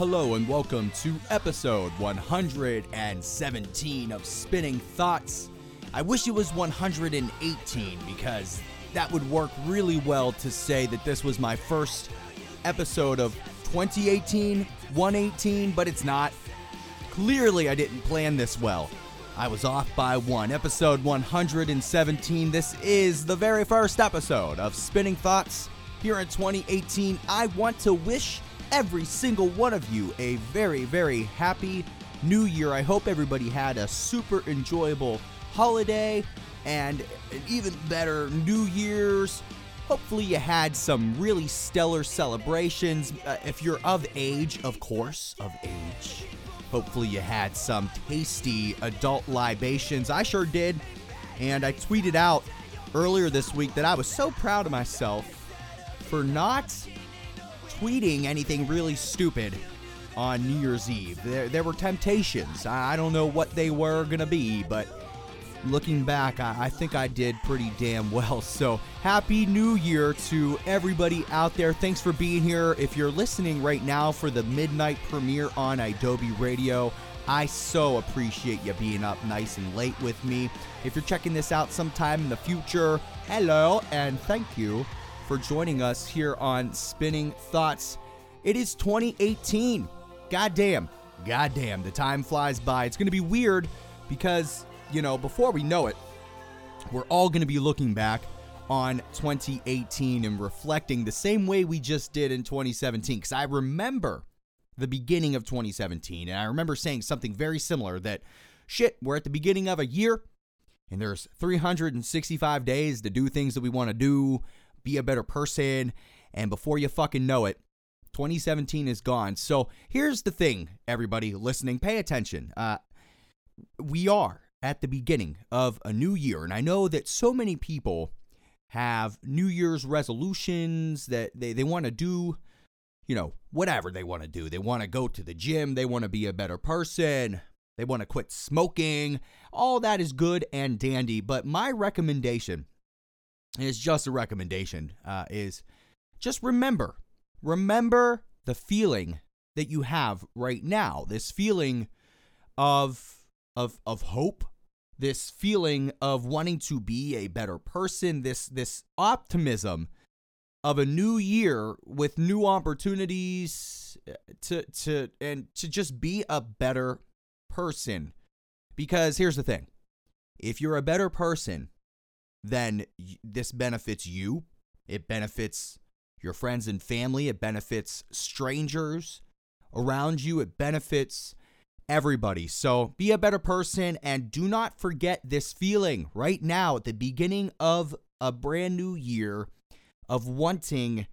Hello, and welcome to episode 117 of Spinning Thoughts. I wish it was 118 because that would work really well to say that this was my first episode of 2018, 118, but it's not. Clearly, I didn't plan this well. I was off by one. Episode 117. This is the very first episode of Spinning Thoughts here in 2018. I want to wish every single one of you a very, very happy new year. I hope everybody had a super enjoyable holiday and an even better New Year's. Hopefully, you had some really stellar celebrations. Uh, if you're of age, of course, of age. Hopefully, you had some tasty adult libations. I sure did. And I tweeted out earlier this week that I was so proud of myself for not tweeting anything really stupid on New Year's Eve. There, there were temptations. I, don't know what they were going to be, but looking back, I, I think I did pretty damn well. So, Happy New Year to everybody out there. Thanks for being here. If you're listening right now for the midnight premiere on Adobe Radio, I so appreciate you being up nice and late with me. If you're checking this out sometime in the future, hello and thank you for joining us here on Spinning Thoughts. It is 2018. Goddamn. Goddamn. The time flies by. It's going to be weird because, you know, before we know it, we're all going to be looking back on 2018 and reflecting the same way we just did in 2017. Because I remember the beginning of 2017, and I remember saying something very similar that, shit, we're at the beginning of a year, and there's 365 days to do things that we want to do be a better person. And before you fucking know it, 2017 is gone. So here's the thing, everybody listening, pay attention. Uh, we are at the beginning of a new year, and I know that so many people have New Year's resolutions that they, they want to do, you know, whatever they want to do. They want to go to the gym, they want to be a better person, they want to quit smoking. All that is good and dandy, but my recommendation it's just a recommendation, uh, is just remember, remember the feeling that you have right now. This feeling of of of hope, this feeling of wanting to be a better person, this this optimism of a new year with new opportunities uh, to to and to just be a better person. Because here's the thing. If you're a better person, then this benefits you. It benefits your friends and family. It benefits strangers around you. It benefits everybody. So be a better person and do not forget this feeling right now at the beginning of a brand new year of wanting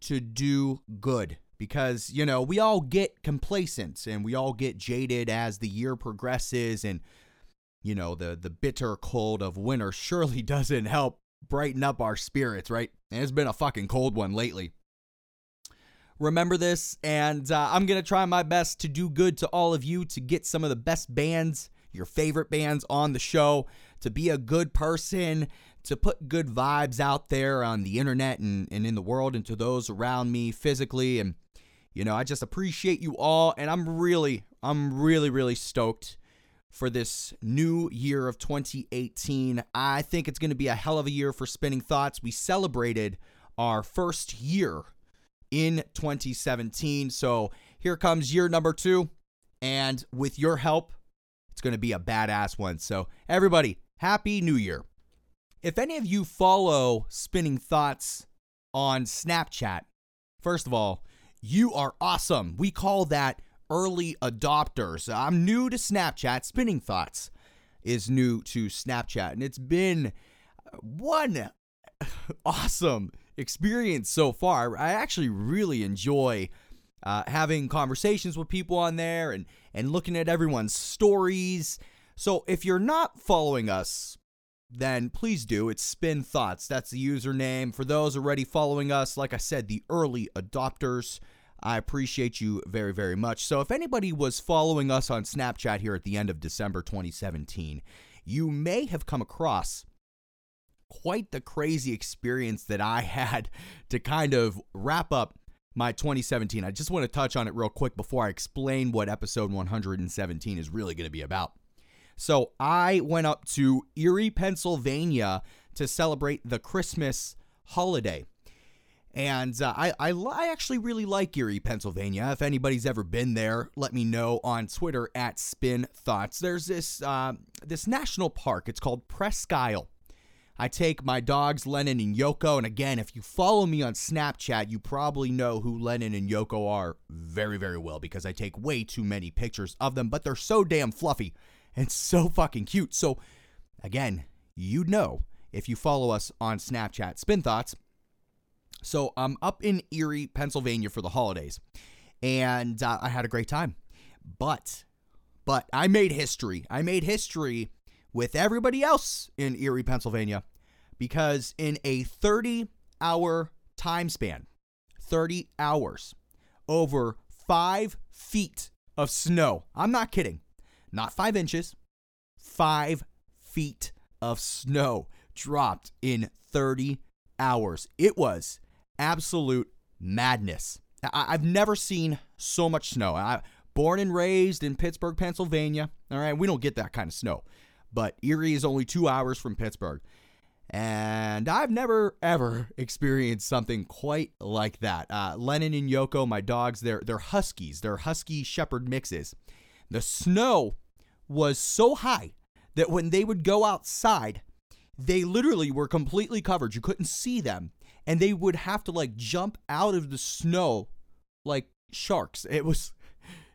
to do good. Because, you know, we all get complacent and we all get jaded as the year progresses and you know, the the bitter cold of winter surely doesn't help brighten up our spirits, right? And it's been a fucking cold one lately. Remember this, and uh, I'm gonna try my best to do good to all of you to get some of the best bands, your favorite bands, on the show. To be a good person, to put good vibes out there on the internet and, and in the world, and to those around me physically. And you know, I just appreciate you all, and I'm really, I'm really, really stoked for this new year of 2018. I think it's going to be a hell of a year for Spinning Thoughts. We celebrated our first year in 2017. So here comes year number two. And with your help, it's going to be a badass one. So, everybody, Happy New Year. If any of you follow Spinning Thoughts on Snapchat, first of all, you are awesome. We call that early adopters. I'm new to Snapchat. Spinning Thoughts is new to Snapchat, and it's been one awesome experience so far. I actually really enjoy uh, having conversations with people on there and and looking at everyone's stories. So if you're not following us, then please do. It's Spin Thoughts. That's the username. For those already following us, like I said, the early adopters. I appreciate you very, very much. So, if anybody was following us on Snapchat here at the end of December 2017, you may have come across quite the crazy experience that I had to kind of wrap up my 2017. I just want to touch on it real quick before I explain what episode 117 is really going to be about. So, I went up to Erie, Pennsylvania to celebrate the Christmas holiday. And uh, I, I, I actually really like Erie, Pennsylvania. If anybody's ever been there, let me know on Twitter at Spin Thoughts. There's this uh, this national park. It's called Presque Isle. I take my dogs, Lennon and Yoko. And again, if you follow me on Snapchat, you probably know who Lennon and Yoko are very, very well because I take way too many pictures of them, but they're so damn fluffy and so fucking cute. So, again, you know if you follow us on Snapchat, Spin Thoughts. So, I'm up in Erie, Pennsylvania for the holidays, and uh, I had a great time. But, but I made history. I made history with everybody else in Erie, Pennsylvania, because in a 30 hour time span, 30 hours, over five feet of snow. I'm not kidding. Not five inches, five feet of snow dropped in 30 hours. It was absolute madness. I- have never seen so much snow. I born and raised in Pittsburgh, Pennsylvania. All right, we don't get that kind of snow but Erie is only two hours from Pittsburgh. And I've never ever experienced something quite like that. Uh, Lennon and Yoko, my dogs, they're they're huskies. They're husky shepherd mixes. The snow was so high that when they would go outside, they literally were completely covered. You couldn't see them, and they would have to like jump out of the snow like sharks. It was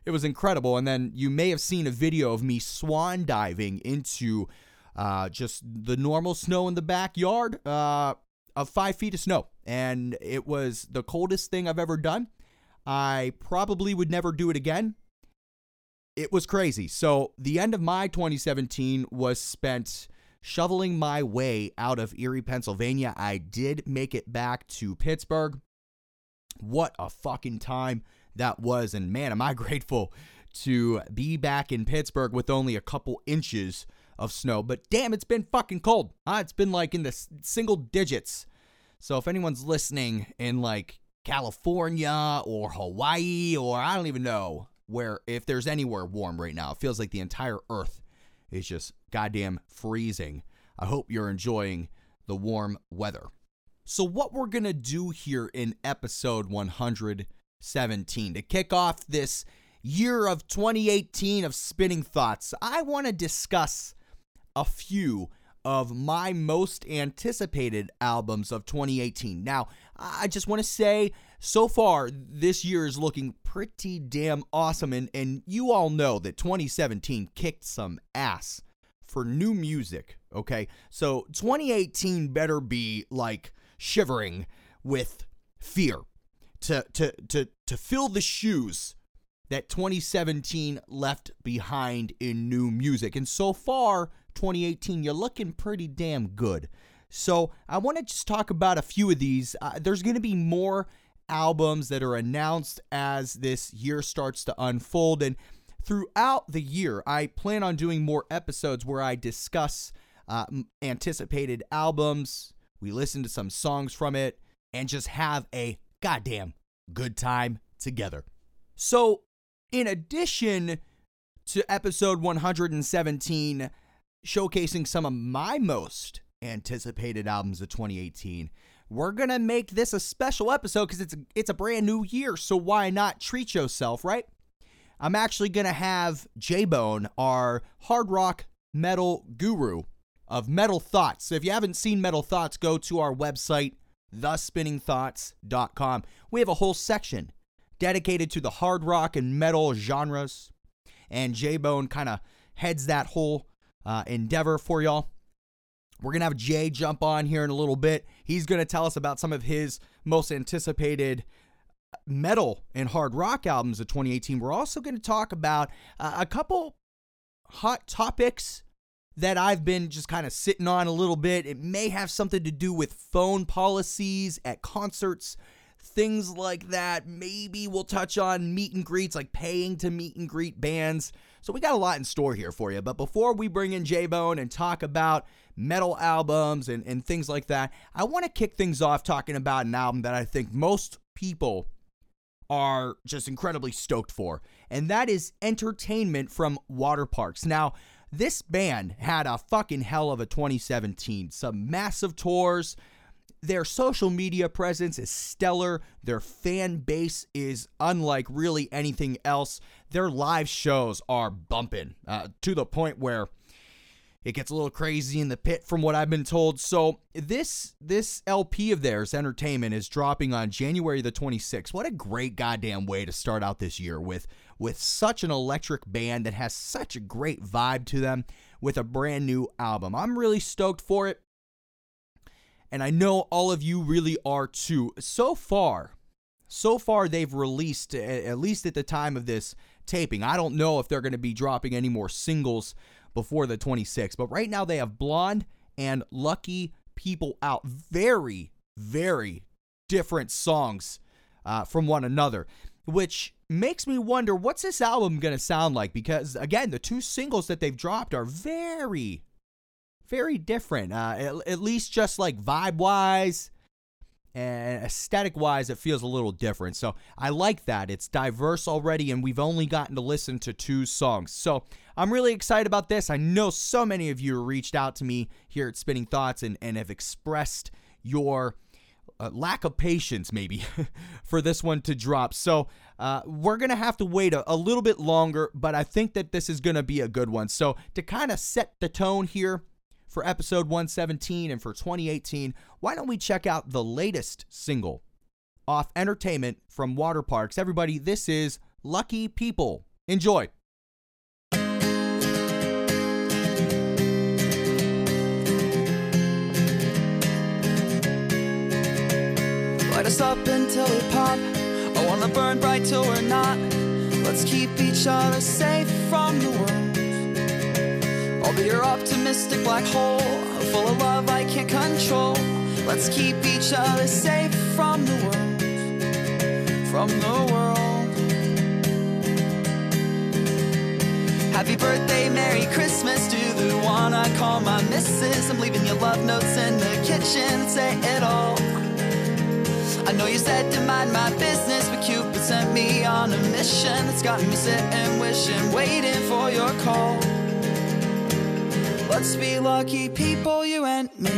it was incredible. And then you may have seen a video of me swan diving into uh, just the normal snow in the backyard uh, of five feet of snow. And it was the coldest thing I've ever done. I probably would never do it again. It was crazy. So the end of my 2017 was spent shoveling my way out of Erie, Pennsylvania. I did make it back to Pittsburgh. What a fucking time that was. And man, am I grateful to be back in Pittsburgh with only a couple inches of snow. But damn, it's been fucking cold. Huh? It's been like in the single digits. So if anyone's listening in like California or Hawaii or I don't even know where, if there's anywhere warm right now, it feels like the entire earth is just goddamn freezing. I hope you're enjoying the warm weather. So, what we're going to do here in episode 117 To kick off this year of 2018 of spinning thoughts, I want to discuss a few of my most anticipated albums of 2018. Now, I just want to say so far this year is looking pretty damn awesome and and you all know that 2017 kicked some ass for new music, okay? So 2018 better be like shivering with fear to to to to fill the shoes that 2017 left behind in new music. And so far, 2018, you're looking pretty damn good. So I want to just talk about a few of these. Uh, there's going to be more albums that are announced as this year starts to unfold. And throughout the year, I plan on doing more episodes where I discuss uh, anticipated albums. We listen to some songs from it and just have a goddamn good time together. So, in addition to episode 117, showcasing some of my most anticipated albums of 2018, we're gonna make this a special episode because it's it's a brand new year. So why not treat yourself, right? I'm actually gonna have J Bone, our hard rock metal guru of Metal Thoughts. So if you haven't seen Metal Thoughts, go to our website thespinningthoughts.com. We have a whole section dedicated to the hard rock and metal genres, and J Bone kind of heads that whole uh, endeavor for y'all. We're going to have Jay jump on here in a little bit. He's going to tell us about some of his most anticipated metal and hard rock albums of 2018. We're also going to talk about uh, a couple hot topics that I've been just kind of sitting on a little bit. It may have something to do with phone policies at concerts, things like that. Maybe we'll touch on meet and greets, like paying to meet and greet bands. So we got a lot in store here for you. But before we bring in J Bone and talk about metal albums and, and things like that, I want to kick things off talking about an album that I think most people are just incredibly stoked for, and that is entertainment from Waterparks. Now, this band had a fucking hell of a 2017. Some massive tours. Their social media presence is stellar. Their fan base is unlike really anything else. Their live shows are bumping uh, to the point where it gets a little crazy in the pit from what I've been told. So this this LP of theirs, Entertainment, is dropping on January the 26th. What a great goddamn way to start out this year with with such an electric band that has such a great vibe to them with a brand new album. I'm really stoked for it. And I know all of you really are too. So far, so far they've released at least at the time of this taping. I don't know if they're going to be dropping any more singles before the 26th. But right now they have Blonde and Lucky People out. Very, very different songs uh, from one another, which makes me wonder what's this album going to sound like? Because again, the two singles that they've dropped are very, very different. Uh, at, at least just like vibe wise and aesthetic wise, it feels a little different. So I like that. It's diverse already, and we've only gotten to listen to two songs. So I'm really excited about this. I know so many of you reached out to me here at Spinning Thoughts and, and have expressed your uh, lack of patience, maybe, for this one to drop. So uh, we're going to have to wait a, a little bit longer, but I think that this is going to be a good one. So to kind of set the tone here, for episode 117 and for 2018, why don't we check out the latest single off Entertainment from Waterparks? Everybody, this is Lucky People. Enjoy. Light us up until we pop. I wanna burn bright till we're not. Let's keep each other safe from the world. I'll be your optimistic black hole, full of love I can't control. Let's keep each other safe from the world, from the world. Happy birthday, Merry Christmas to the one I call my missus. I'm leaving your love notes in the kitchen, say it all. I know you said to mind my business, but Cupid sent me on a mission that's got me sitting, wishing, waiting for your call. Let's be lucky people, you and me.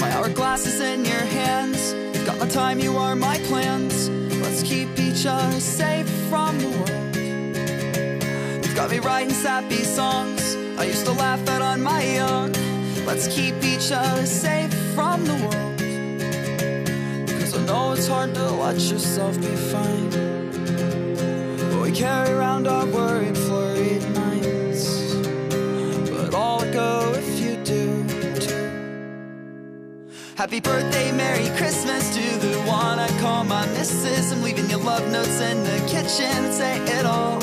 My hourglass is in your hands. You've got my time, you are my plans. Let's keep each other safe from the world. You've got me writing sappy songs. I used to laugh at on my own. Let's keep each other safe from the world know it's hard to watch yourself be fine. But we carry around our worried, flurried minds. But all will go if you do. Happy birthday, Merry Christmas to the one I call my missus. I'm leaving your love notes in the kitchen, say it all.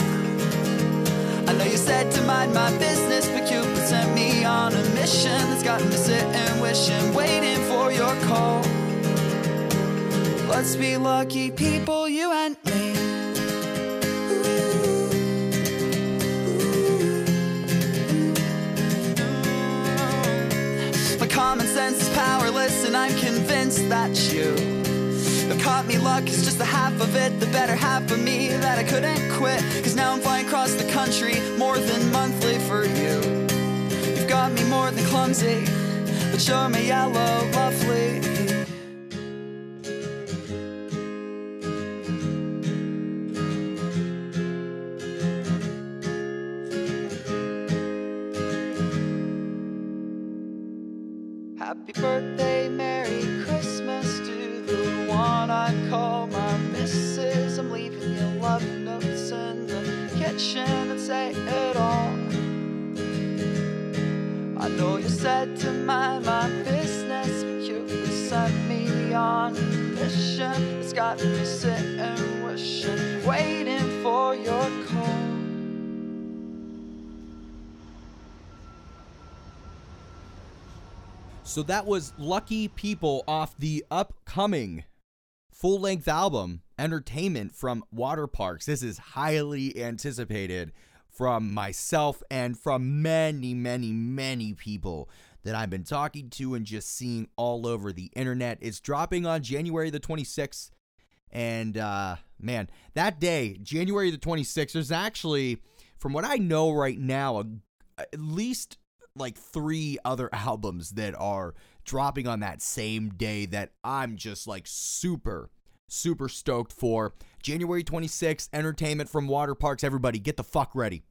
I know you said to mind my business, but Cupid sent me on a mission that's got me sitting, wishing, waiting for your call. Let's be lucky people, you and me. My common sense is powerless, and I'm convinced that you have caught me. Luck is just the half of it, the better half of me that I couldn't quit. Cause now I'm flying across the country more than monthly for you. You've got me more than clumsy, but you're my yellow lovely. Got me sitting, wishing, waiting for your call. So that was Lucky People off the upcoming full length album, Entertainment from Waterparks. This is highly anticipated from myself and from many, many, many people that I've been talking to and just seeing all over the internet. It's dropping on January the 26th. And uh, man, that day, January the 26th, there's actually, from what I know right now, a, at least like three other albums that are dropping on that same day that I'm just like super, super stoked for. January 26th, entertainment from Waterparks. Everybody, get the fuck ready.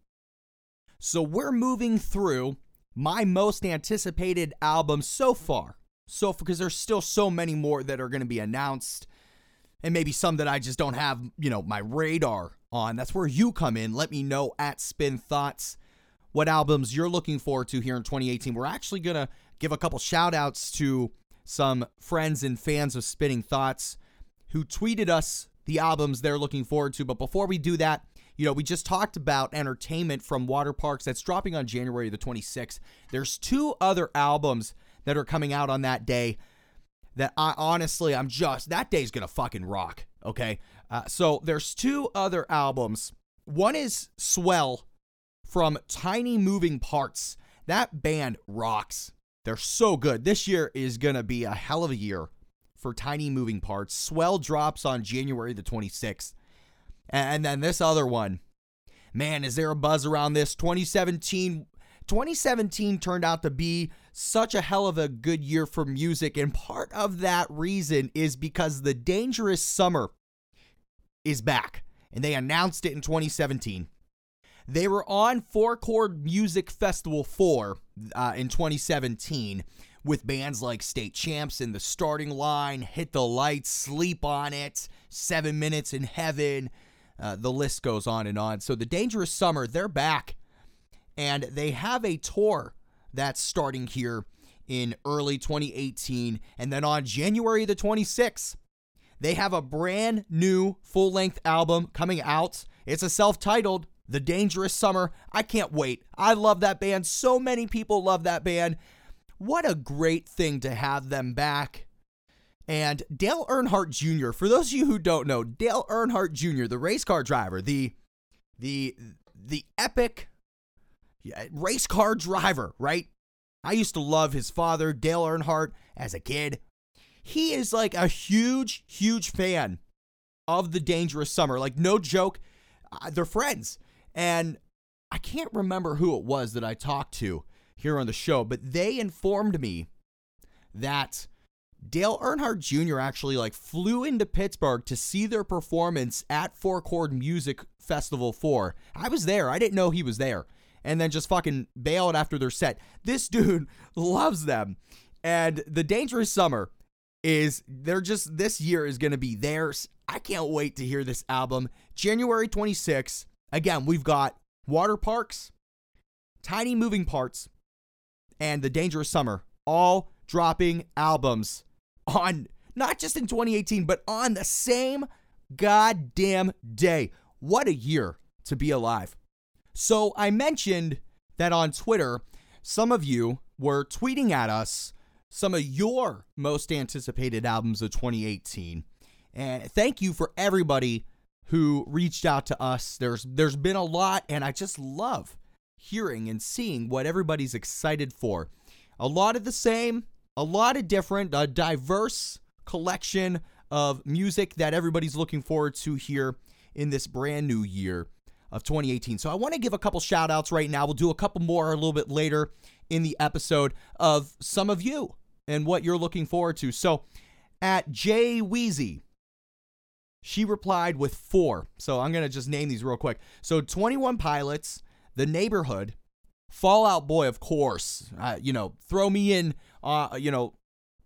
So we're moving through my most anticipated album so far. So because there's still so many more that are going to be announced and maybe some that I just don't have, you know, my radar on. That's where you come in. Let me know at Spin Thoughts what albums you're looking forward to here in 2018. We're actually going to give a couple shout outs to some friends and fans of Spinning Thoughts who tweeted us the albums they're looking forward to. But before we do that, you know, we just talked about entertainment from Waterparks that's dropping on January the 26th. There's two other albums that are coming out on that day that I honestly, I'm just, that day's gonna fucking rock, okay? Uh, so there's two other albums. One is Swell from Tiny Moving Parts. That band rocks. They're so good. This year is gonna be a hell of a year for Tiny Moving Parts. Swell drops on January the 26th. And then this other one, man, is there a buzz around this? 2017. 2017 turned out to be such a hell of a good year for music, and part of that reason is because the Dangerous Summer is back, and they announced it in 2017. They were on Four Chord Music Festival 4 uh, in 2017 with bands like State Champs in the starting line, Hit the Lights, Sleep on It, Seven Minutes in Heaven, uh, the list goes on and on. So the Dangerous Summer, they're back, and they have a tour that's starting here in early 2018, and then on January the 26th, they have a brand new full length album coming out. It's a self titled The Dangerous Summer. I can't wait. I love that band. So many people love that band. What a great thing to have them back. And Dale Earnhardt Jr., for those of you who don't know, Dale Earnhardt Jr., the race car driver, the the the epic race car driver, right? I used to love his father, Dale Earnhardt, as a kid. He is like a huge, huge fan of the Dangerous Summer. Like, no joke, uh, they're friends. And I can't remember who it was that I talked to here on the show, but they informed me that Dale Earnhardt Jr. actually like flew into Pittsburgh to see their performance at Four Chord Music Festival 4. I was there. I didn't know he was there. And then just fucking bailed after their set. This dude loves them. And the Dangerous Summer is they're just this year is going to be theirs. I can't wait to hear this album. January 26th. Again, we've got Waterparks, Tiny Moving Parts, and The Dangerous Summer all dropping albums on not just in 2018, but on the same goddamn day. What a year to be alive. So I mentioned that on Twitter, some of you were tweeting at us some of your most anticipated albums of 2018. And thank you for everybody who reached out to us. There's there's been a lot and I just love hearing and seeing what everybody's excited for. A lot of the same, a lot of different, a diverse collection of music that everybody's looking forward to here in this brand new year of 2018. So I want to give a couple shout outs right now. We'll do a couple more a little bit later in the episode of some of you and what you're looking forward to. So at Jay Weezy, she replied with four. So I'm going to just name these real quick. So 21 Pilots, The Neighborhood, Fall Out Boy, of course. Uh, you know, throw me in, uh, you know,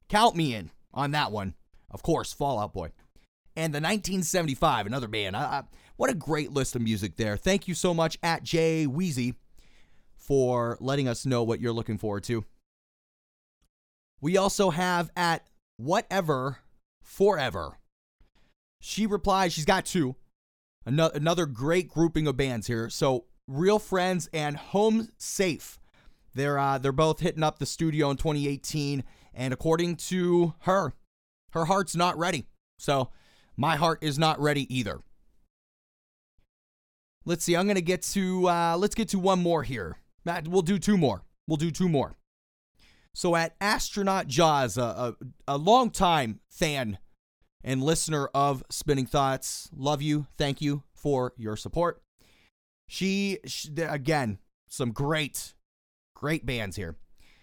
count me in on that one. Of course, Fall Out Boy. And the 1975, another band. Uh, what a great list of music there. Thank you so much at Jay Wheezy for letting us know what you're looking forward to. We also have at Whatever Forever. She replies, she's got two. Another, great grouping of bands here. So Real Friends and Homesafe. They're uh, they're both hitting up the studio in 2018, and according to her, her heart's not ready. So my heart is not ready either. Let's see. I'm gonna get to uh, let's get to one more here. Matt, we'll do two more. We'll do two more. So at Astronaut Jaws, a, a, a longtime fan and listener of Spinning Thoughts, love you. Thank you for your support. She, she again, some great, great bands here.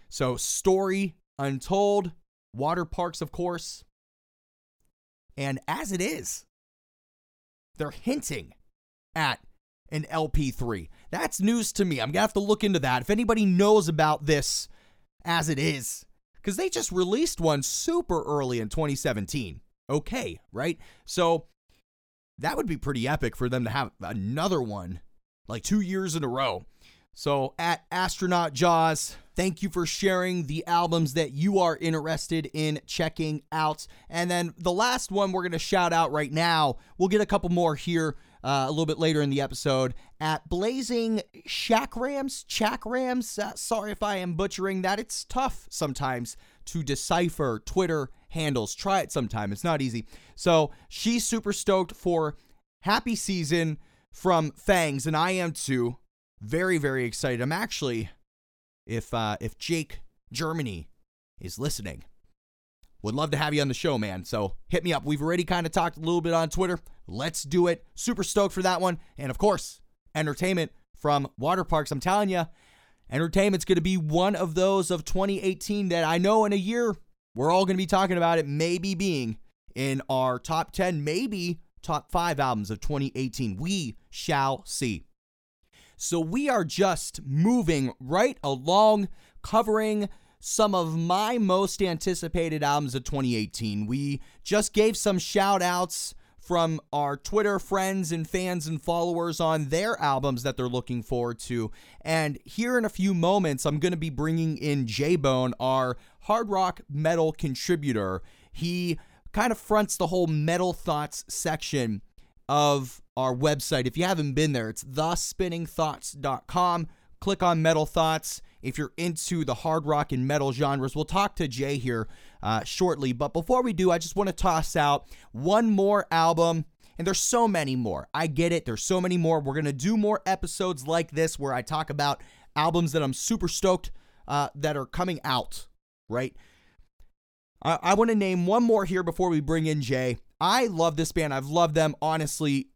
So Story, Untold, Waterparks, of course, and as it is, they're hinting at an LP3. That's news to me. I'm going to have to look into that. If anybody knows about this as it is, because they just released one super early in 2017. Okay, right? So that would be pretty epic for them to have another one like two years in a row. So at Astronaut Jaws, thank you for sharing the albums that you are interested in checking out. And then the last one we're going to shout out right now, we'll get a couple more here uh, a little bit later in the episode at Blazing Shakrams. Chakrams. Uh, sorry if I am butchering that. It's tough sometimes to decipher Twitter handles. Try it sometime. It's not easy. So she's super stoked for Happy Season from Fangs, and I am too. Very, very excited. I'm actually, if uh, if Jake Germany is listening, would love to have you on the show, man. So hit me up. We've already kind of talked a little bit on Twitter. Let's do it. Super stoked for that one. And of course, entertainment from Waterparks. I'm telling you, entertainment's going to be one of those of 2018 that I know in a year we're all going to be talking about it, maybe being in our top 10, maybe top five albums of 2018. We shall see. So we are just moving right along, covering some of my most anticipated albums of 2018. We just gave some shout outs from our Twitter friends and fans and followers on their albums that they're looking forward to. And here in a few moments, I'm going to be bringing in J Bone, our hard rock metal contributor. He kind of fronts the whole metal thoughts section of our website. If you haven't been there, it's thespinningthoughts.com. Click on Metal Thoughts if you're into the hard rock and metal genres. We'll talk to Jay here uh, shortly. But before we do, I just want to toss out one more album. And there's so many more. I get it. There's so many more. We're going to do more episodes like this where I talk about albums that I'm super stoked uh, that are coming out, right? I, I want to name one more here before we bring in Jay. I love this band. I've loved them honestly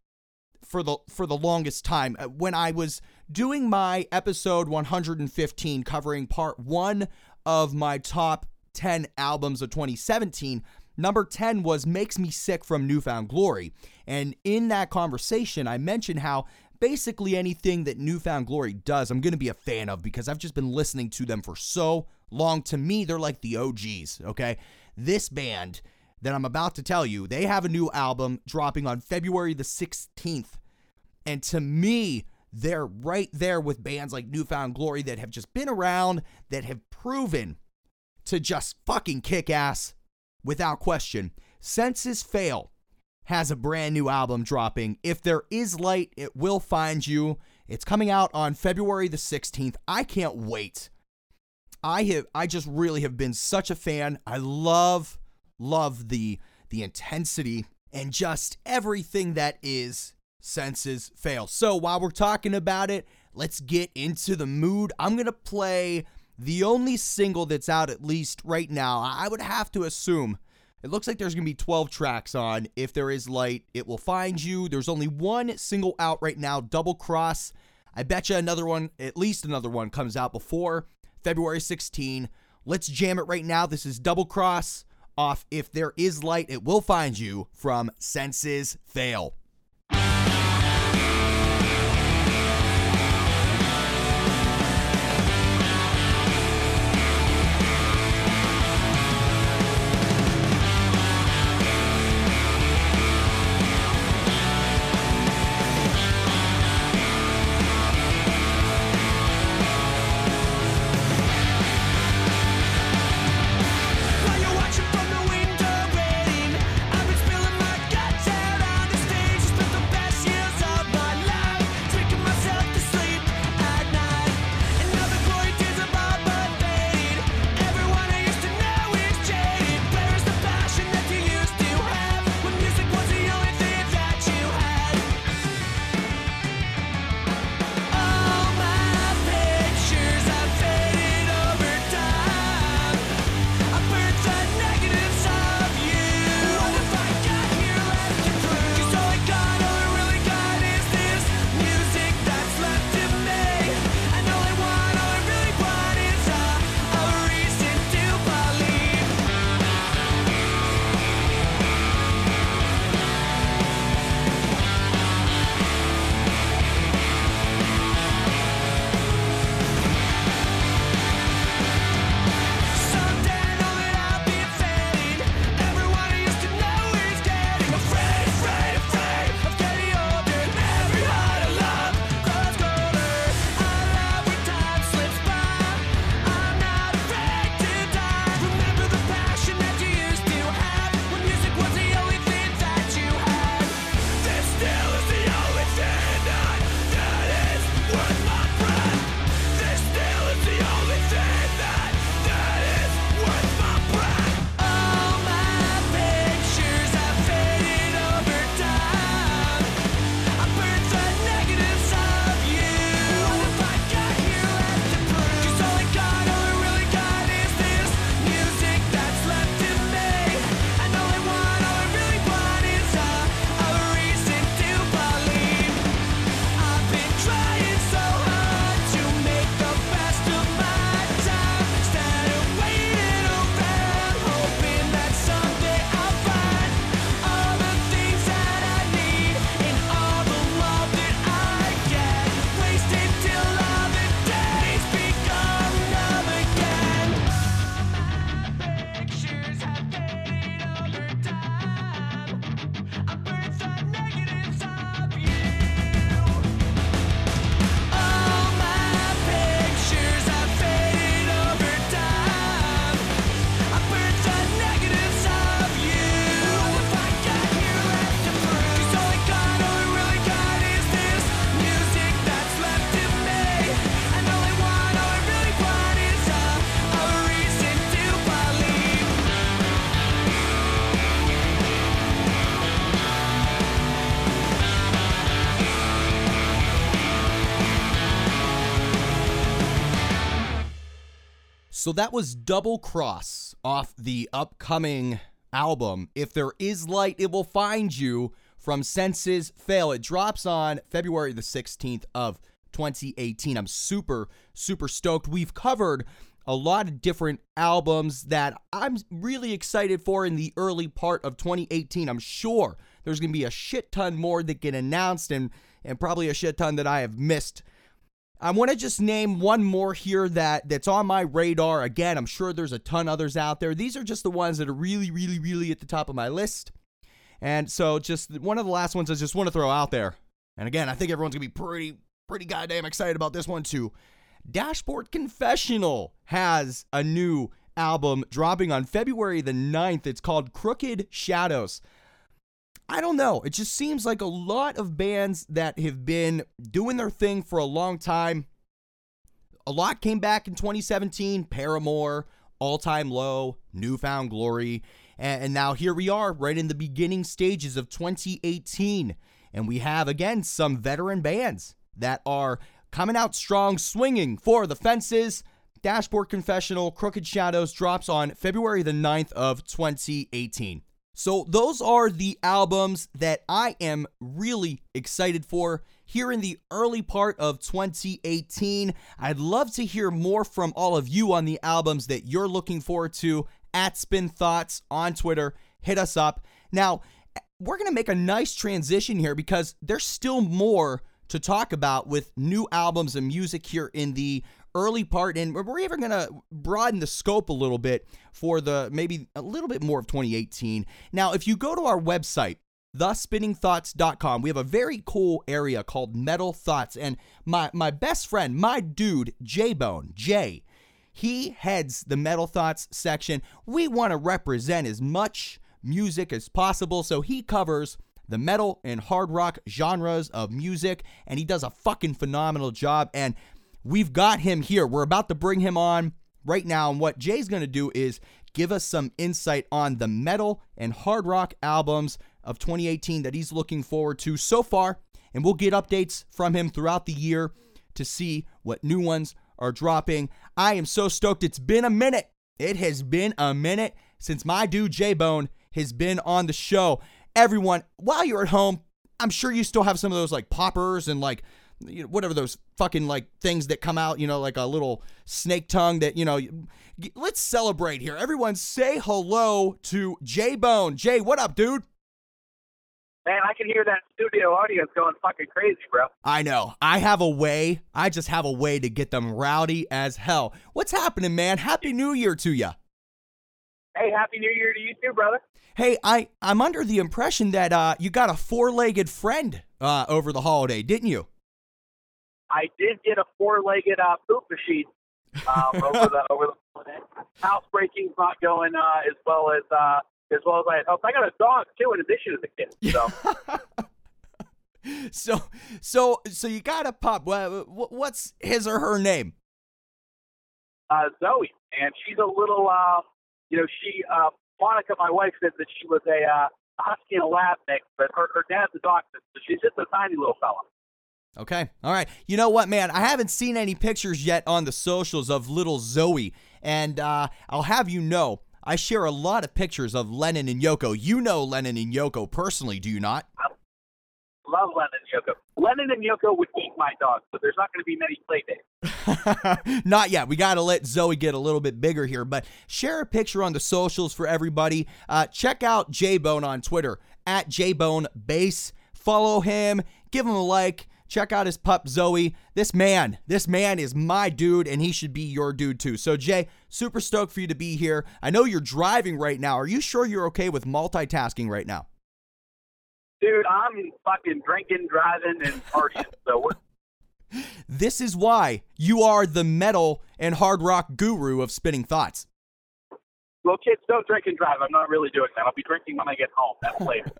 for the for the longest time. Uh, when I was doing my episode 115 covering part 1 of my top 10 albums of 2017, number 10 was Makes Me Sick from New Found Glory. And in that conversation, I mentioned how basically anything that New Found Glory does, I'm going to be a fan of because I've just been listening to them for so long. To me, they're like the OGs, okay? This band that I'm about to tell you, they have a new album dropping on February the 16th. And to me, they're right there with bands like New Found Glory that have just been around, that have proven to just fucking kick ass without question. Senses Fail has a brand new album dropping. If there is light, it will find you. It's coming out on February the 16th. I can't wait. I have I just really have been such a fan. I love love the the intensity and just everything that is senses fail. So while we're talking about it, let's get into the mood. I'm going to play the only single that's out, at least right now. I would have to assume it looks like there's going to be 12 tracks on. If there is light, it will find you. There's only one single out right now, Double Cross. I bet you another one, at least another one, comes out before February 16. Let's jam it right now. This is Double Cross off If There Is Light, It Will Find You from Senses Fail. So that was Double Cross off the upcoming album. If there is light, it will find you from Senses Fail. It drops on February the 16th of 2018. I'm super, super stoked. We've covered a lot of different albums that I'm really excited for in the early part of 2018. I'm sure there's going to be a shit ton more that get announced and and probably a shit ton that I have missed I want to just name one more here that that's on my radar. Again, I'm sure there's a ton others out there. These are just the ones that are really, really, really at the top of my list. And so, just one of the last ones I just want to throw out there. And again, I think everyone's gonna be pretty, pretty goddamn excited about this one too. Dashboard Confessional has a new album dropping on February the 9th. It's called Crooked Shadows. I don't know. It just seems like a lot of bands that have been doing their thing for a long time. A lot came back in 2017 Paramore, All Time Low, New Found Glory. And, now here we are, right in the beginning stages of 2018. And we have, again, some veteran bands that are coming out strong, swinging for the fences. Dashboard Confessional, Crooked Shadows drops on February the 9th of 2018. So, those are the albums that I am really excited for here in the early part of 2018. I'd love to hear more from all of you on the albums that you're looking forward to at Spin Thoughts on Twitter. Hit us up. Now, we're going to make a nice transition here because there's still more to talk about with new albums and music here in the early part, and we're even going to broaden the scope a little bit for the maybe a little bit more of 2018. Now, if you go to our website, thespinningthoughts.com, we have a very cool area called Metal Thoughts, and my my best friend, my dude, J Bone, Jay, he heads the Metal Thoughts section. We want to represent as much music as possible, so he covers the metal and hard rock genres of music, and he does a fucking phenomenal job. And We've got him here. We're about to bring him on right now. And what Jay's going to do is give us some insight on the metal and hard rock albums of 2018 that he's looking forward to so far. And we'll get updates from him throughout the year to see what new ones are dropping. I am so stoked. It's been a minute. It has been a minute since my dude J Bone has been on the show. Everyone, while you're at home, I'm sure you still have some of those like poppers and like you know, whatever those fucking like things that come out, you know, like a little snake tongue that, you know, let's celebrate here. Everyone say hello to Jay Bone. Jay, what up, dude? Man, I can hear that studio audience going fucking crazy, bro. I know. I have a way. I just have a way to get them rowdy as hell. What's happening, man? Happy New Year to you. Hey, happy New Year to you too, brother. Hey, I I'm under the impression that uh you got a four-legged friend uh over the holiday, didn't you? I did get a four-legged uh, poop machine um, over the over the holiday. Housebreaking's not going uh, as well as uh, as well as I had hoped. I got a dog too, in addition to the kid. So. so, so, so you got a pup. What's his or her name? Uh, Zoe, and she's a little. Uh, you know, she uh, Monica, my wife, said that she was a uh, husky and a lab mix, but her, her dad's a doctor, so she's just a tiny little fella. Okay. All right. You know what, man? I haven't seen any pictures yet on the socials of little Zoe. And uh, I'll have you know, I share a lot of pictures of Lennon and Yoko. You know Lennon and Yoko personally, do you not? I love Lennon and Yoko. Lennon and Yoko would eat my dog, so there's not going to be many play dates. not yet. We got to let Zoe get a little bit bigger here, but share a picture on the socials for everybody. Uh, check out J Bone on Twitter at JBone Bass. Follow him, give him a like Check out his pup Zoe. This man, this man is my dude, and he should be your dude too. So, Jay, super stoked for you to be here. I know you're driving right now. Are you sure you're okay with multitasking right now? Dude, I'm fucking drinking, driving, and partying. so what? This is why you are the metal and hard rock guru of spinning thoughts. Well, kids, don't drink and drive. I'm not really doing that. I'll be drinking when I get home. That's later.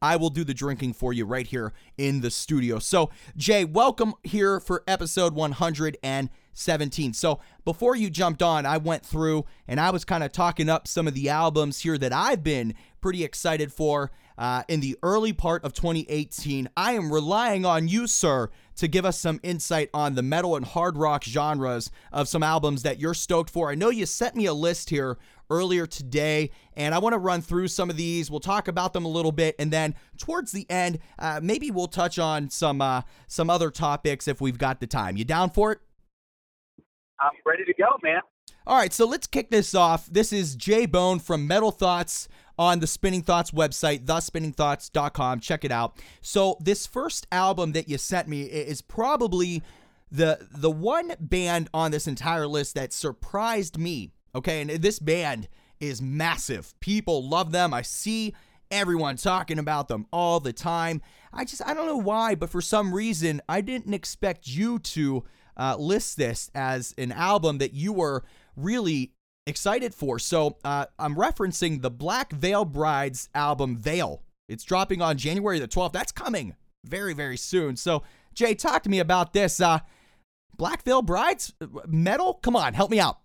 I will do the drinking for you right here in the studio. So, Jay, welcome here for episode 117. So, before you jumped on, I went through and I was kind of talking up some of the albums here that I've been pretty excited for uh, in the early part of 2018. I am relying on you, sir, to give us some insight on the metal and hard rock genres of some albums that you're stoked for. I know you sent me a list here earlier today, and I want to run through some of these. We'll talk about them a little bit, and then towards the end, uh, maybe we'll touch on some uh, some other topics if we've got the time. You down for it? I'm ready to go, man. All right, so let's kick this off. This is Jay Bone from Metal Thoughts on the Spinning Thoughts website, thespinningthoughts.com. Check it out. So, this first album that you sent me is probably the the one band on this entire list that surprised me. Okay, and this band is massive. People love them. I see everyone talking about them all the time. I just I don't know why, but for some reason I didn't expect you to uh, list this as an album that you were really excited for. So uh, I'm referencing the Black Veil Brides album Vale. It's dropping on January the 12th. That's coming very, very soon. So, Jay, talk to me about this. Uh, Black Veil Brides metal? Come on, help me out.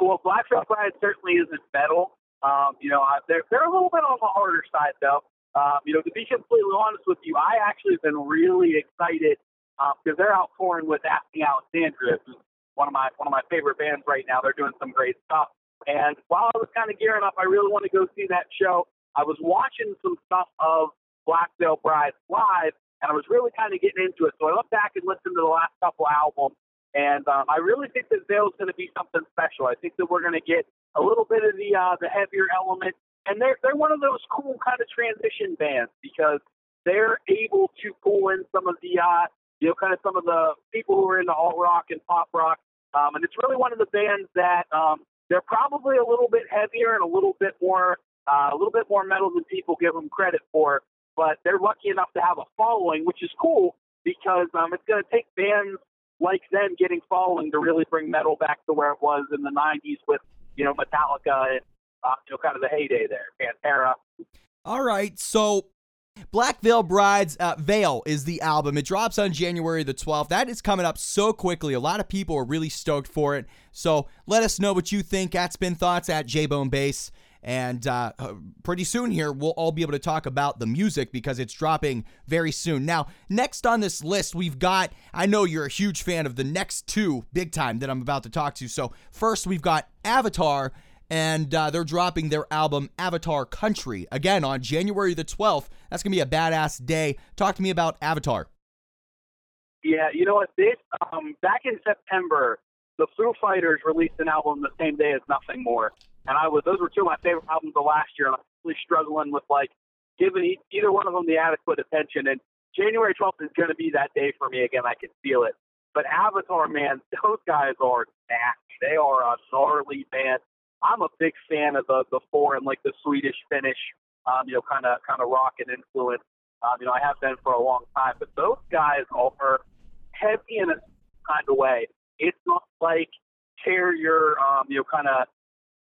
Well, Black Veil Brides certainly isn't metal. Um, you know, they're they're a little bit on the harder side, though. Um, you know, to be completely honest with you, I actually have been really excited because uh, they're out touring with Asking Alexandria, who's one of my one of my favorite bands right now. They're doing some great stuff. And while I was kind of gearing up, I really wanted to go see that show. I was watching some stuff of Black Veil Brides live, and I was really kind of getting into it. So I went back and listened to the last couple albums, and um, I really think that Vale's going to be something special. I think that we're going to get a little bit of the uh, the heavier element, and they're they're one of those cool kind of transition bands because they're able to pull in some of the uh, you know kind of some of the people who are into alt rock and pop rock um, and it's really one of the bands that um, they're probably a little bit heavier and a little bit more uh, a little bit more metal than people give them credit for. But they're lucky enough to have a following, which is cool because um, it's going to take bands like them getting following to really bring metal back to where it was in the '90s with you know Metallica and uh, you know kind of the heyday there, Pantera. All right, so Black Veil Brides uh, Vale is the album. It drops on January the 12th. That is coming up so quickly. A lot of people are really stoked for it. So let us know what you think at Spin Thoughts at JBone Bass. And uh, pretty soon here, we'll all be able to talk about the music because it's dropping very soon. Now, next on this list, we've got, I know you're a huge fan of the next two big time that I'm about to talk to. So, first, we've got Avatar and uh, they're dropping their album Avatar Country again on January the 12th. That's going to be a badass day. Talk to me about Avatar. Yeah, you know what? This um, back in September, the Foo Fighters released an album the same day as Nothing More, and I was those were two of my favorite albums of last year, and I'm really struggling with like giving either one of them the adequate attention. And January 12th is going to be that day for me again. I can feel it. But Avatar, man, those guys are nasty. They are a gnarly band. I'm a big fan of the the foreign, like the Swedish, Finnish, um, you know, kind of kind of rock and influence. Um, you know, I have been for a long time, but those guys are heavy in a kind of way. It's not like tear your, um, you know, kind of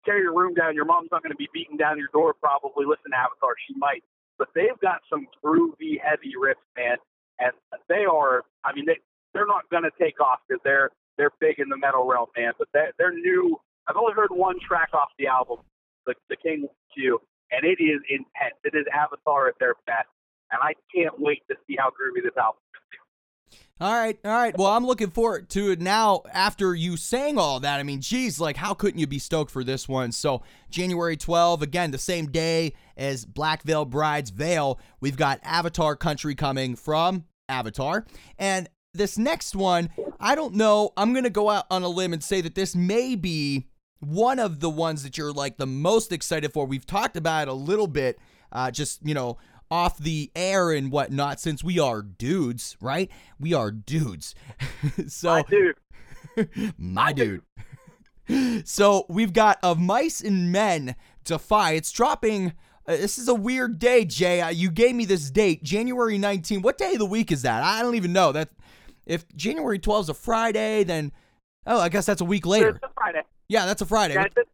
tear your room down. Your mom's not going to be beating down your door. Probably listen to Avatar. She might, but they've got some groovy, heavy riffs, man, and they are. I mean, they they're not going to take off because they're they're big in the metal realm, man. But their their new I've only heard one track off the album, the, the King Q, and it is intense. It is Avatar at their best, and I can't wait to see how groovy this album is. All right, all right. Well, I'm looking forward to it now. After you saying all that, I mean, geez, like how couldn't you be stoked for this one? So January 12, again, the same day as Black Veil Brides Vale, we've got Avatar Country coming from Avatar, and this next one, I don't know. I'm gonna go out on a limb and say that this may be one of the ones that you're like the most excited for. We've talked about it a little bit, uh, just you know, off the air and whatnot, since we are dudes, right? We are dudes. so, my dude, my dude. so we've got of mice and men defy. It's dropping. Uh, this is a weird day, Jay. Uh, you gave me this date, January 19. What day of the week is that? I don't even know. That if January 12th is a Friday, then oh, I guess that's a week later. It's a Friday. Yeah, that's a Friday. Yeah, it's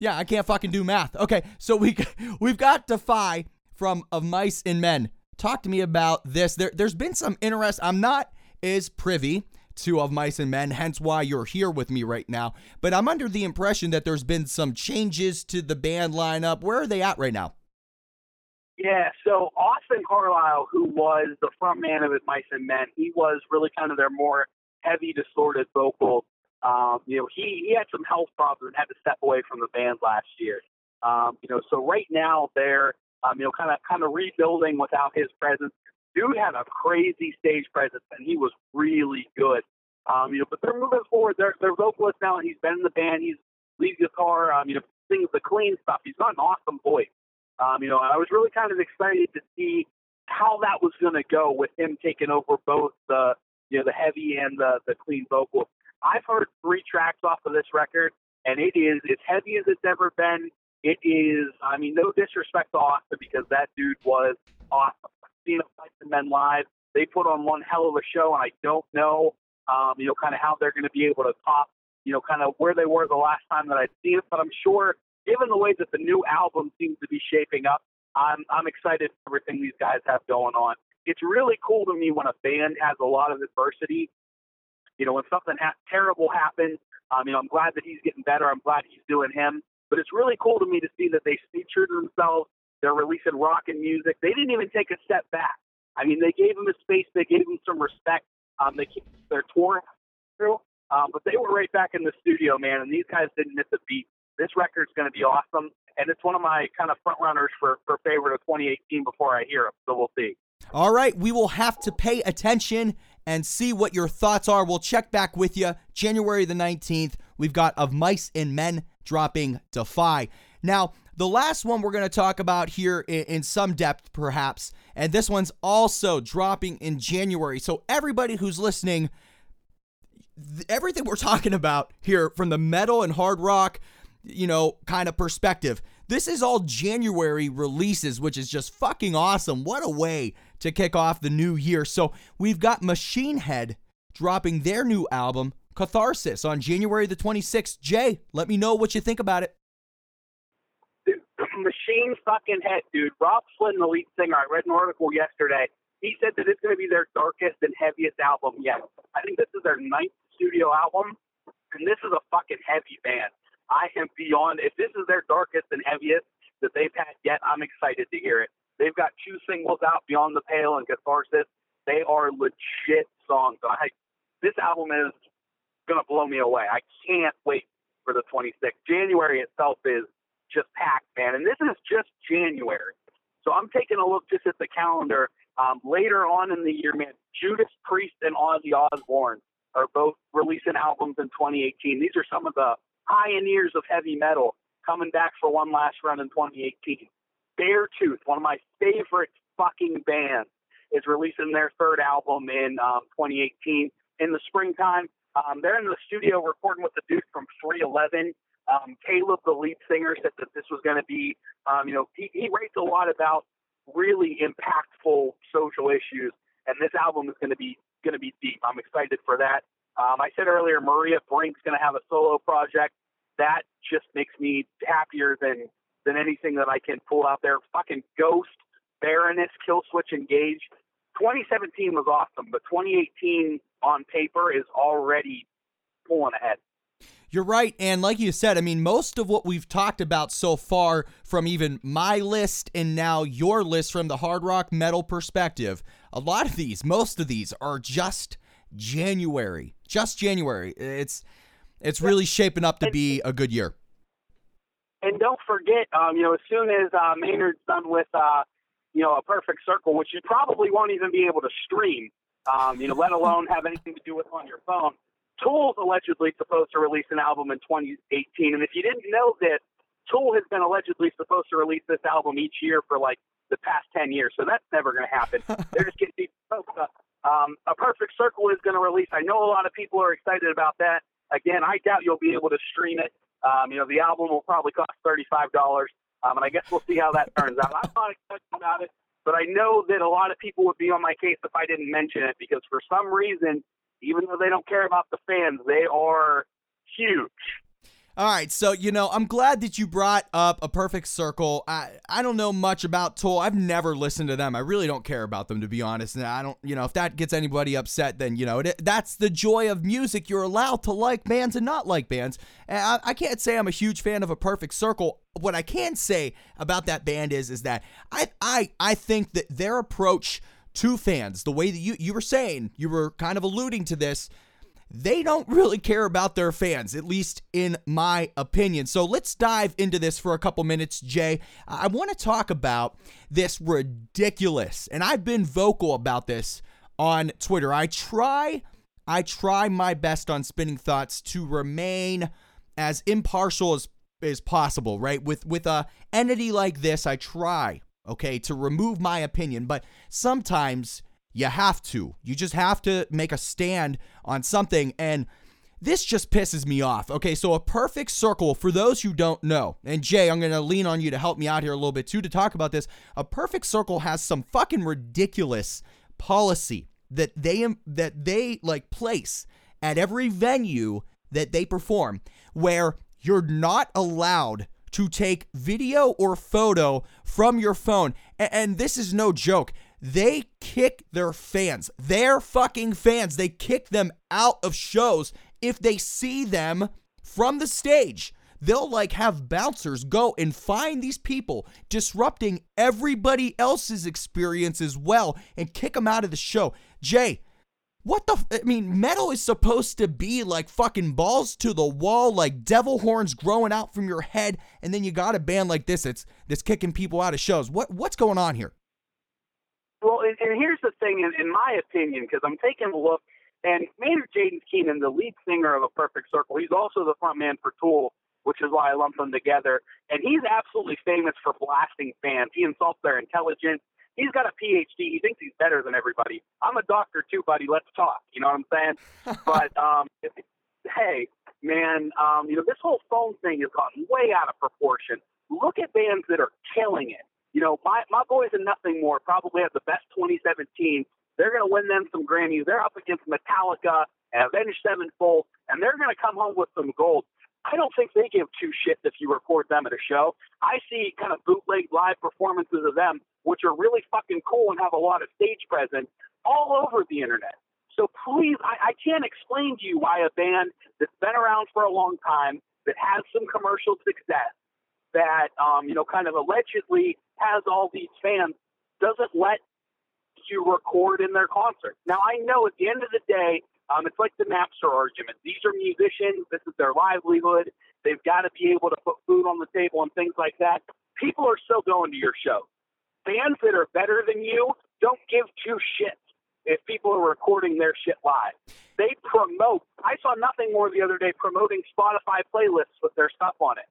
yeah, I can't fucking do math. Okay, so we we've got Defy from Of Mice and Men. Talk to me about this. There, there's been some interest. I'm not as privy to Of Mice and Men, hence why you're here with me right now. But I'm under the impression that there's been some changes to the band lineup. Where are they at right now? Yeah, so Austin Carlile, who was the front man of Mice and Men, he was really kind of their more heavy, distorted vocal. Um, you know, he, he had some health problems and had to step away from the band last year. Um, you know, so right now they're um, you know kind of kind of rebuilding without his presence. Dude had a crazy stage presence and he was really good. Um, you know, but they're moving forward. They're they're vocalist now, and he's been in the band. He's lead guitar. Um, you know, sings the clean stuff. He's got an awesome voice. Um, you know, I was really kind of excited to see how that was going to go with him taking over both the you know the heavy and the the clean vocals. I've heard three tracks off of this record, and it is as heavy as it's ever been. It is, I mean, no disrespect to Austin because that dude was awesome. I've seen Mice and Men live. They put on one hell of a show, and I don't know, um, you know, kind of how they're going to be able to top, you know, kind of where they were the last time that I'd seen it. But I'm sure, given the way that the new album seems to be shaping up, I'm I'm excited for everything these guys have going on. It's really cool to me when a band has a lot of adversity. You know, when something ha- terrible happens, um, you know, I'm glad that he's getting better. I'm glad he's doing him. But it's really cool to me to see that they to themselves. They're releasing rock and music. They didn't even take a step back. I mean, they gave them a space. They gave them some respect. Um, they keep their tour through, um, but they were right back in the studio, man. And these guys didn't miss a beat. This record's going to be awesome, and it's one of my kind of front runners for for favorite of 2018. Before I hear them, so we'll see. All right, we will have to pay attention and see what your thoughts are. We'll check back with you January the 19th. We've got Of Mice and Men dropping Defy. Now, the last one we're going to talk about here in, some depth, perhaps, and this one's also dropping in January. So, everybody who's listening, everything we're talking about here from the metal and hard rock, you know, kind of perspective, this is all January releases, which is just fucking awesome. What a way to kick off the new year. So, we've got Machine Head dropping their new album, Catharsis on January the 26th. Jay, let me know what you think about it. machine fucking head, dude. Robb Flynn, the lead singer, I read an article yesterday. He said that it's going to be their darkest and heaviest album yet. I think this is their ninth studio album, and this is a fucking heavy band. I am beyond. If this is their darkest and heaviest that they've had yet, I'm excited to hear it. They've got two singles out, Beyond the Pale and Catharsis. They are legit songs. I, this album is going to blow me away. I can't wait for the 26th. January itself is just packed, man. And this is just January. So I'm taking a look just at the calendar. Um, later on in the year, man, Judas Priest and Ozzy Osbourne are both releasing albums in 2018. These are some of the pioneers of heavy metal coming back for one last run in 2018. Beartooth, one of my favorite fucking bands, is releasing their third album in um, 2018 in the springtime. Um, they're in the studio recording with the dude from 311. Um, Caleb, the lead singer, said that this was going to be, um, you know, he, he writes a lot about really impactful social issues, and this album is going to be going to be deep. I'm excited for that. Um, I said earlier, Maria Brink's going to have a solo project. That just makes me happier than than anything that I can pull out there. Fucking Ghost, Baroness, Killswitch Engage. 2017 was awesome, but 2018 on paper is already pulling ahead. You're right. And like you said, I mean, most of what we've talked about so far, from even my list and now your list from the hard rock metal perspective, a lot of these, most of these are just January. Just January. It's it's really shaping up to be a good year. And don't forget, um, you know, as soon as uh, Maynard's done with, uh, you know, a perfect circle, which you probably won't even be able to stream, um, you know, let alone have anything to do with on your phone. Tool's allegedly supposed to release an album in 2018, and if you didn't know this, Tool has been allegedly supposed to release this album each year for like the past 10 years, so that's never going to happen. They're just getting um, a perfect circle is going to release. I know a lot of people are excited about that. Again, I doubt you'll be able to stream it. Um, you know, the album will probably cost thirty-five dollars, um, and I guess we'll see how that turns out. I'm not excited about it, but I know that a lot of people would be on my case if I didn't mention it because for some reason, even though they don't care about the fans, they are huge. All right, so you know, I'm glad that you brought up a perfect circle. I I don't know much about Tool. I've never listened to them. I really don't care about them to be honest. And I don't, you know, if that gets anybody upset, then you know, it, that's the joy of music. You're allowed to like bands and not like bands. And I, I can't say I'm a huge fan of a perfect circle. What I can say about that band is is that I I I think that their approach to fans, the way that you you were saying, you were kind of alluding to this they don't really care about their fans, at least in my opinion. So let's dive into this for a couple minutes, Jay. I want to talk about this ridiculous, and I've been vocal about this on Twitter. I try, I try my best on spinning thoughts to remain as impartial as as possible, right? With with a entity like this, I try, okay, to remove my opinion, but sometimes you have to. You just have to make a stand on something. And this just pisses me off. Okay, so a perfect circle, for those who don't know, and Jay, I'm going to lean on you to help me out here a little bit too to talk about this. A perfect circle has some fucking ridiculous policy that they that they like place at every venue that they perform where you're not allowed to take video or photo from your phone. And, and this is no joke they kick their fans, their fucking fans, they kick them out of shows if they see them from the stage. They'll like have bouncers go and find these people disrupting everybody else's experience as well and kick them out of the show. Jay, what the? F- I mean, metal is supposed to be like fucking balls to the wall, like devil horns growing out from your head, and then you got a band like this that's that's kicking people out of shows. What what's going on here? Well, and, and here's the thing, in, in my opinion, because I'm taking a look, and Maynard James Keenan, the lead singer of A Perfect Circle, he's also the front man for Tool, which is why I lump them together. And he's absolutely famous for blasting fans. He insults their intelligence. He's got a PhD. He thinks he's better than everybody. I'm a doctor too, buddy. Let's talk. You know what I'm saying? but um, hey, man, um, you know this whole phone thing has gotten way out of proportion. Look at bands that are killing it you know, my, my boys in Nothing More probably have the best 2017. They're going to win them some Grammys. They're up against Metallica and Avenged Sevenfold, and they're going to come home with some gold. I don't think they give two shits if you record them at a show. I see kind of bootleg live performances of them, which are really fucking cool and have a lot of stage presence all over the internet. So please, I, I can't explain to you why a band that's been around for a long time, that has some commercial success, that um, you know, kind of allegedly has all these fans doesn't let you record in their concert. Now I know at the end of the day, um, it's like the Napster argument. These are musicians. This is their livelihood. They've got to be able to put food on the table and things like that. People are still going to your show. Bands that are better than you don't give two shits if people are recording their shit live. They promote. I saw nothing more the other day promoting Spotify playlists with their stuff on it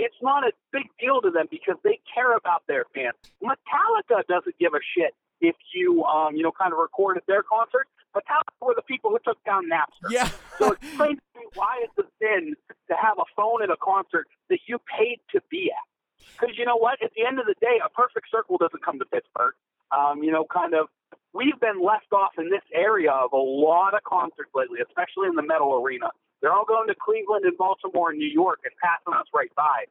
it's not a big deal to them because they care about their fans. Metallica doesn't give a shit if you, um, you know, kind of record at their concert. Metallica were the people who took down Napster. Yeah. so explain to me why it's a sin to have a phone at a concert that you paid to be at. Because you know what? At the end of the day, a perfect circle doesn't come to Pittsburgh. Um, you know, kind of, we've been left off in this area of a lot of concerts lately, especially in the metal arena. They're all going to Cleveland and Baltimore and New York and passing us right by.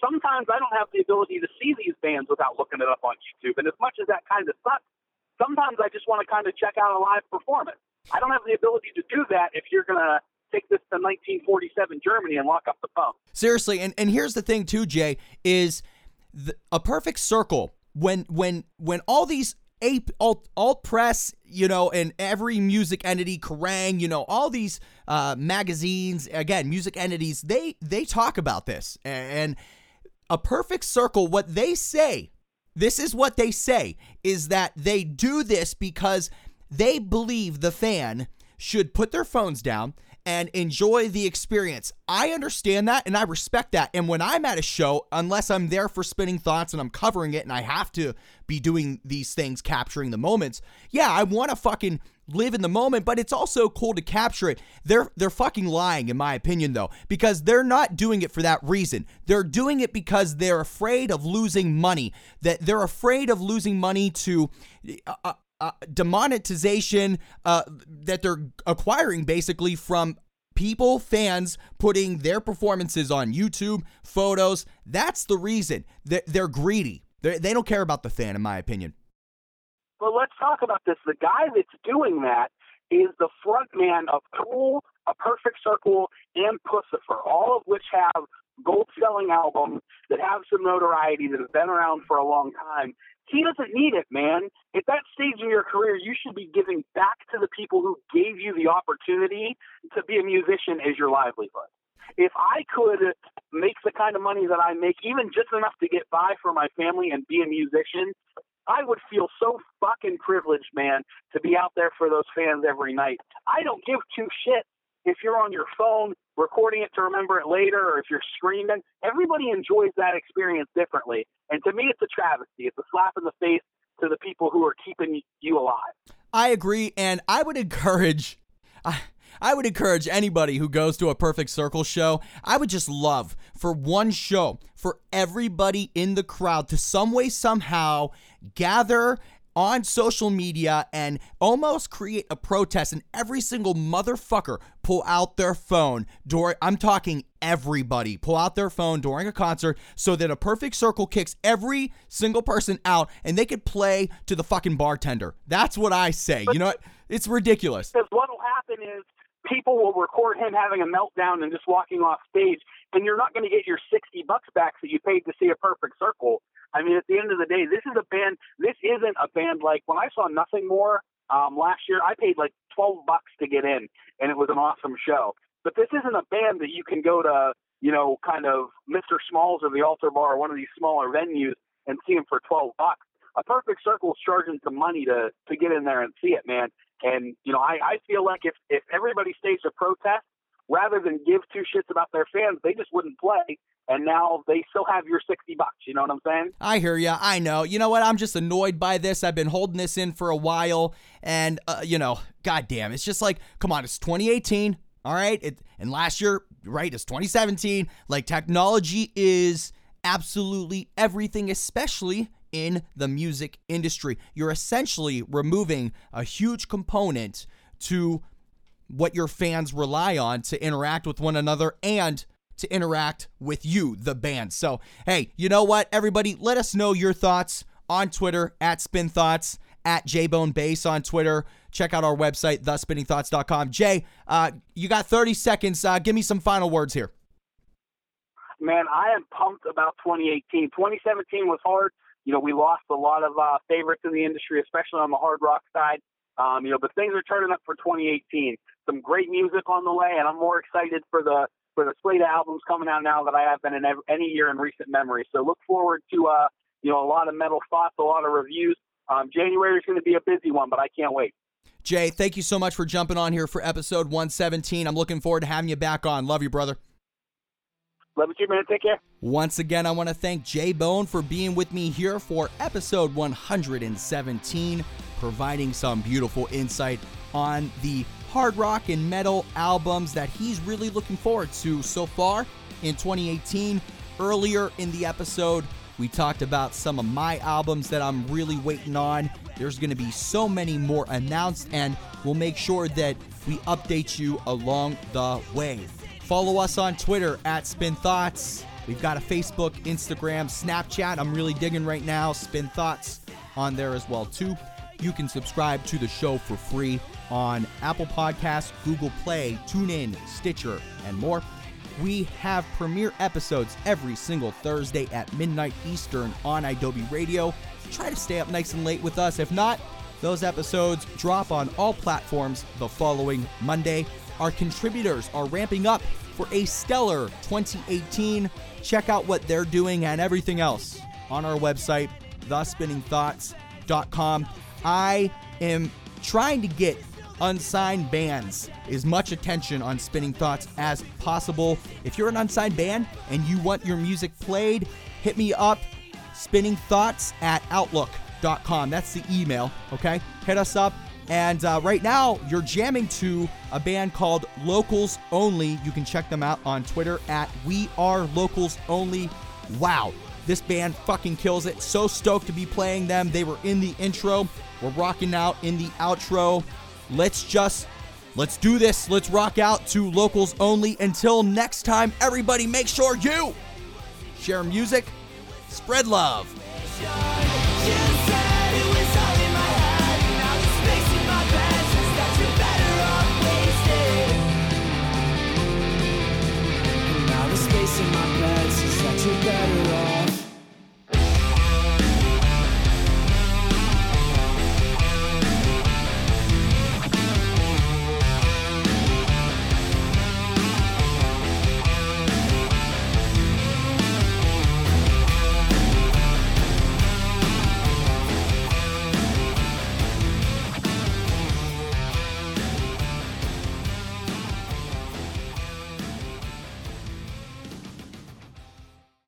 Sometimes I don't have the ability to see these bands without looking it up on YouTube. And as much as that kind of sucks, sometimes I just want to kind of check out a live performance. I don't have the ability to do that if you're going to take this to 1947 Germany and lock up the phone. Seriously, and, and here's the thing too, Jay, is the, a perfect circle when when when all these ape alt, alt press, you know, and every music entity, Kerrang, you know, all these uh, magazines, again, music entities, they they talk about this. And a perfect circle, what they say, this is what they say, is that they do this because they believe the fan should put their phones down and enjoy the experience. I understand that and I respect that. And when I'm at a show, unless I'm there for spinning thoughts and I'm covering it and I have to be doing these things, capturing the moments, yeah, I want to fucking live in the moment, but it's also cool to capture it. They're they're fucking lying in my opinion though, because they're not doing it for that reason. They're doing it because they're afraid of losing money. That they're afraid of losing money to uh, uh demonetization uh, that they're acquiring basically from people, fans putting their performances on YouTube, photos. That's the reason. They're, they're greedy. They're, they don't care about the fan, in my opinion. Well, let's talk about this. The guy that's doing that is the front man of Tool, A Perfect Circle, and Puscifer, all of which have gold selling albums that have some notoriety that have been around for a long time. He doesn't need it, man. At that stage in your career, you should be giving back to the people who gave you the opportunity to be a musician as your livelihood. If I could make the kind of money that I make, even just enough to get by for my family and be a musician, I would feel so fucking privileged, man, to be out there for those fans every night. I don't give two shits if you're on your phone recording it to remember it later or if you're screaming. Everybody enjoys that experience differently. And to me, it's a travesty. It's a slap in the face to the people who are keeping you alive. I agree. And I would encourage. I, I would encourage anybody who goes to a Perfect Circle show, I would just love for one show for everybody in the crowd to some way, somehow gather on social media and almost create a protest and every single motherfucker pull out their phone during I'm talking everybody pull out their phone during a concert so that a perfect circle kicks every single person out and they could play to the fucking bartender. That's what I say. You know what? It's ridiculous. Because what will happen is people will record him having a meltdown and just walking off stage, and you're not going to get your 60 bucks back that you paid to see a perfect circle. I mean, at the end of the day, this is a band. This isn't a band like when I saw Nothing More um, last year. I paid like 12 bucks to get in, and it was an awesome show. But this isn't a band that you can go to, you know, kind of Mr. Smalls or the Altar Bar or one of these smaller venues and see them for 12 bucks. A Perfect Circle is charging some money to to get in there and see it, man. And you know, I, I feel like if if everybody staged a protest rather than give two shits about their fans, they just wouldn't play. And now they still have your sixty bucks. You know what I'm saying? I hear ya. I know. You know what? I'm just annoyed by this. I've been holding this in for a while, and uh, you know, goddamn, it's just like, come on, it's 2018. All right, it, and last year, right, it's 2017. Like technology is absolutely everything, especially in the music industry. You're essentially removing a huge component to what your fans rely on to interact with one another and to interact with you, the band. So, hey, you know what, everybody? Let us know your thoughts on Twitter at Spin Thoughts, at JBoneBass on Twitter. Check out our website, thespinningthoughts.com. Jay, uh, you got 30 seconds. Uh, give me some final words here. Man, I am pumped about 2018. 2017 was hard you know, we lost a lot of uh, favorites in the industry, especially on the hard rock side. Um, you know, but things are turning up for 2018. Some great music on the way, and I'm more excited for the for the slate of albums coming out now that I have been in every, any year in recent memory. So look forward to uh, you know a lot of metal thoughts, a lot of reviews. Um, January is going to be a busy one, but I can't wait. Jay, thank you so much for jumping on here for episode 117. I'm looking forward to having you back on. Love you, brother. Love you, man. Take care. Once again, I want to thank Jay Bone for being with me here for episode 117, providing some beautiful insight on the hard rock and metal albums that he's really looking forward to so far in 2018. Earlier in the episode, we talked about some of my albums that I'm really waiting on. There's going to be so many more announced, and we'll make sure that we update you along the way. Follow us on Twitter at Spin Thoughts. We've got a Facebook, Instagram, Snapchat. I'm really digging right now. Spin Thoughts on there as well too. You can subscribe to the show for free on Apple Podcasts, Google Play, TuneIn, Stitcher, and more. We have premiere episodes every single Thursday at midnight Eastern on Adobe Radio. Try to stay up nice and late with us. If not, those episodes drop on all platforms the following Monday. Our contributors are ramping up for a stellar 2018. Check out what they're doing and everything else on our website, thespinningthoughts.com. I am trying to get unsigned bands as much attention on Spinning Thoughts as possible. If you're an unsigned band and you want your music played, hit me up, Spinning Thoughts at outlook.com. That's the email, okay? Hit us up. And uh, right now, you're jamming to a band called Locals Only. You can check them out on Twitter at We Are Locals Only. Wow, this band fucking kills it. So stoked to be playing them. They were in the intro. We're rocking out in the outro. Let's just Let's do this. Let's rock out to locals only. Until next time, everybody, make sure you share music, spread love. Better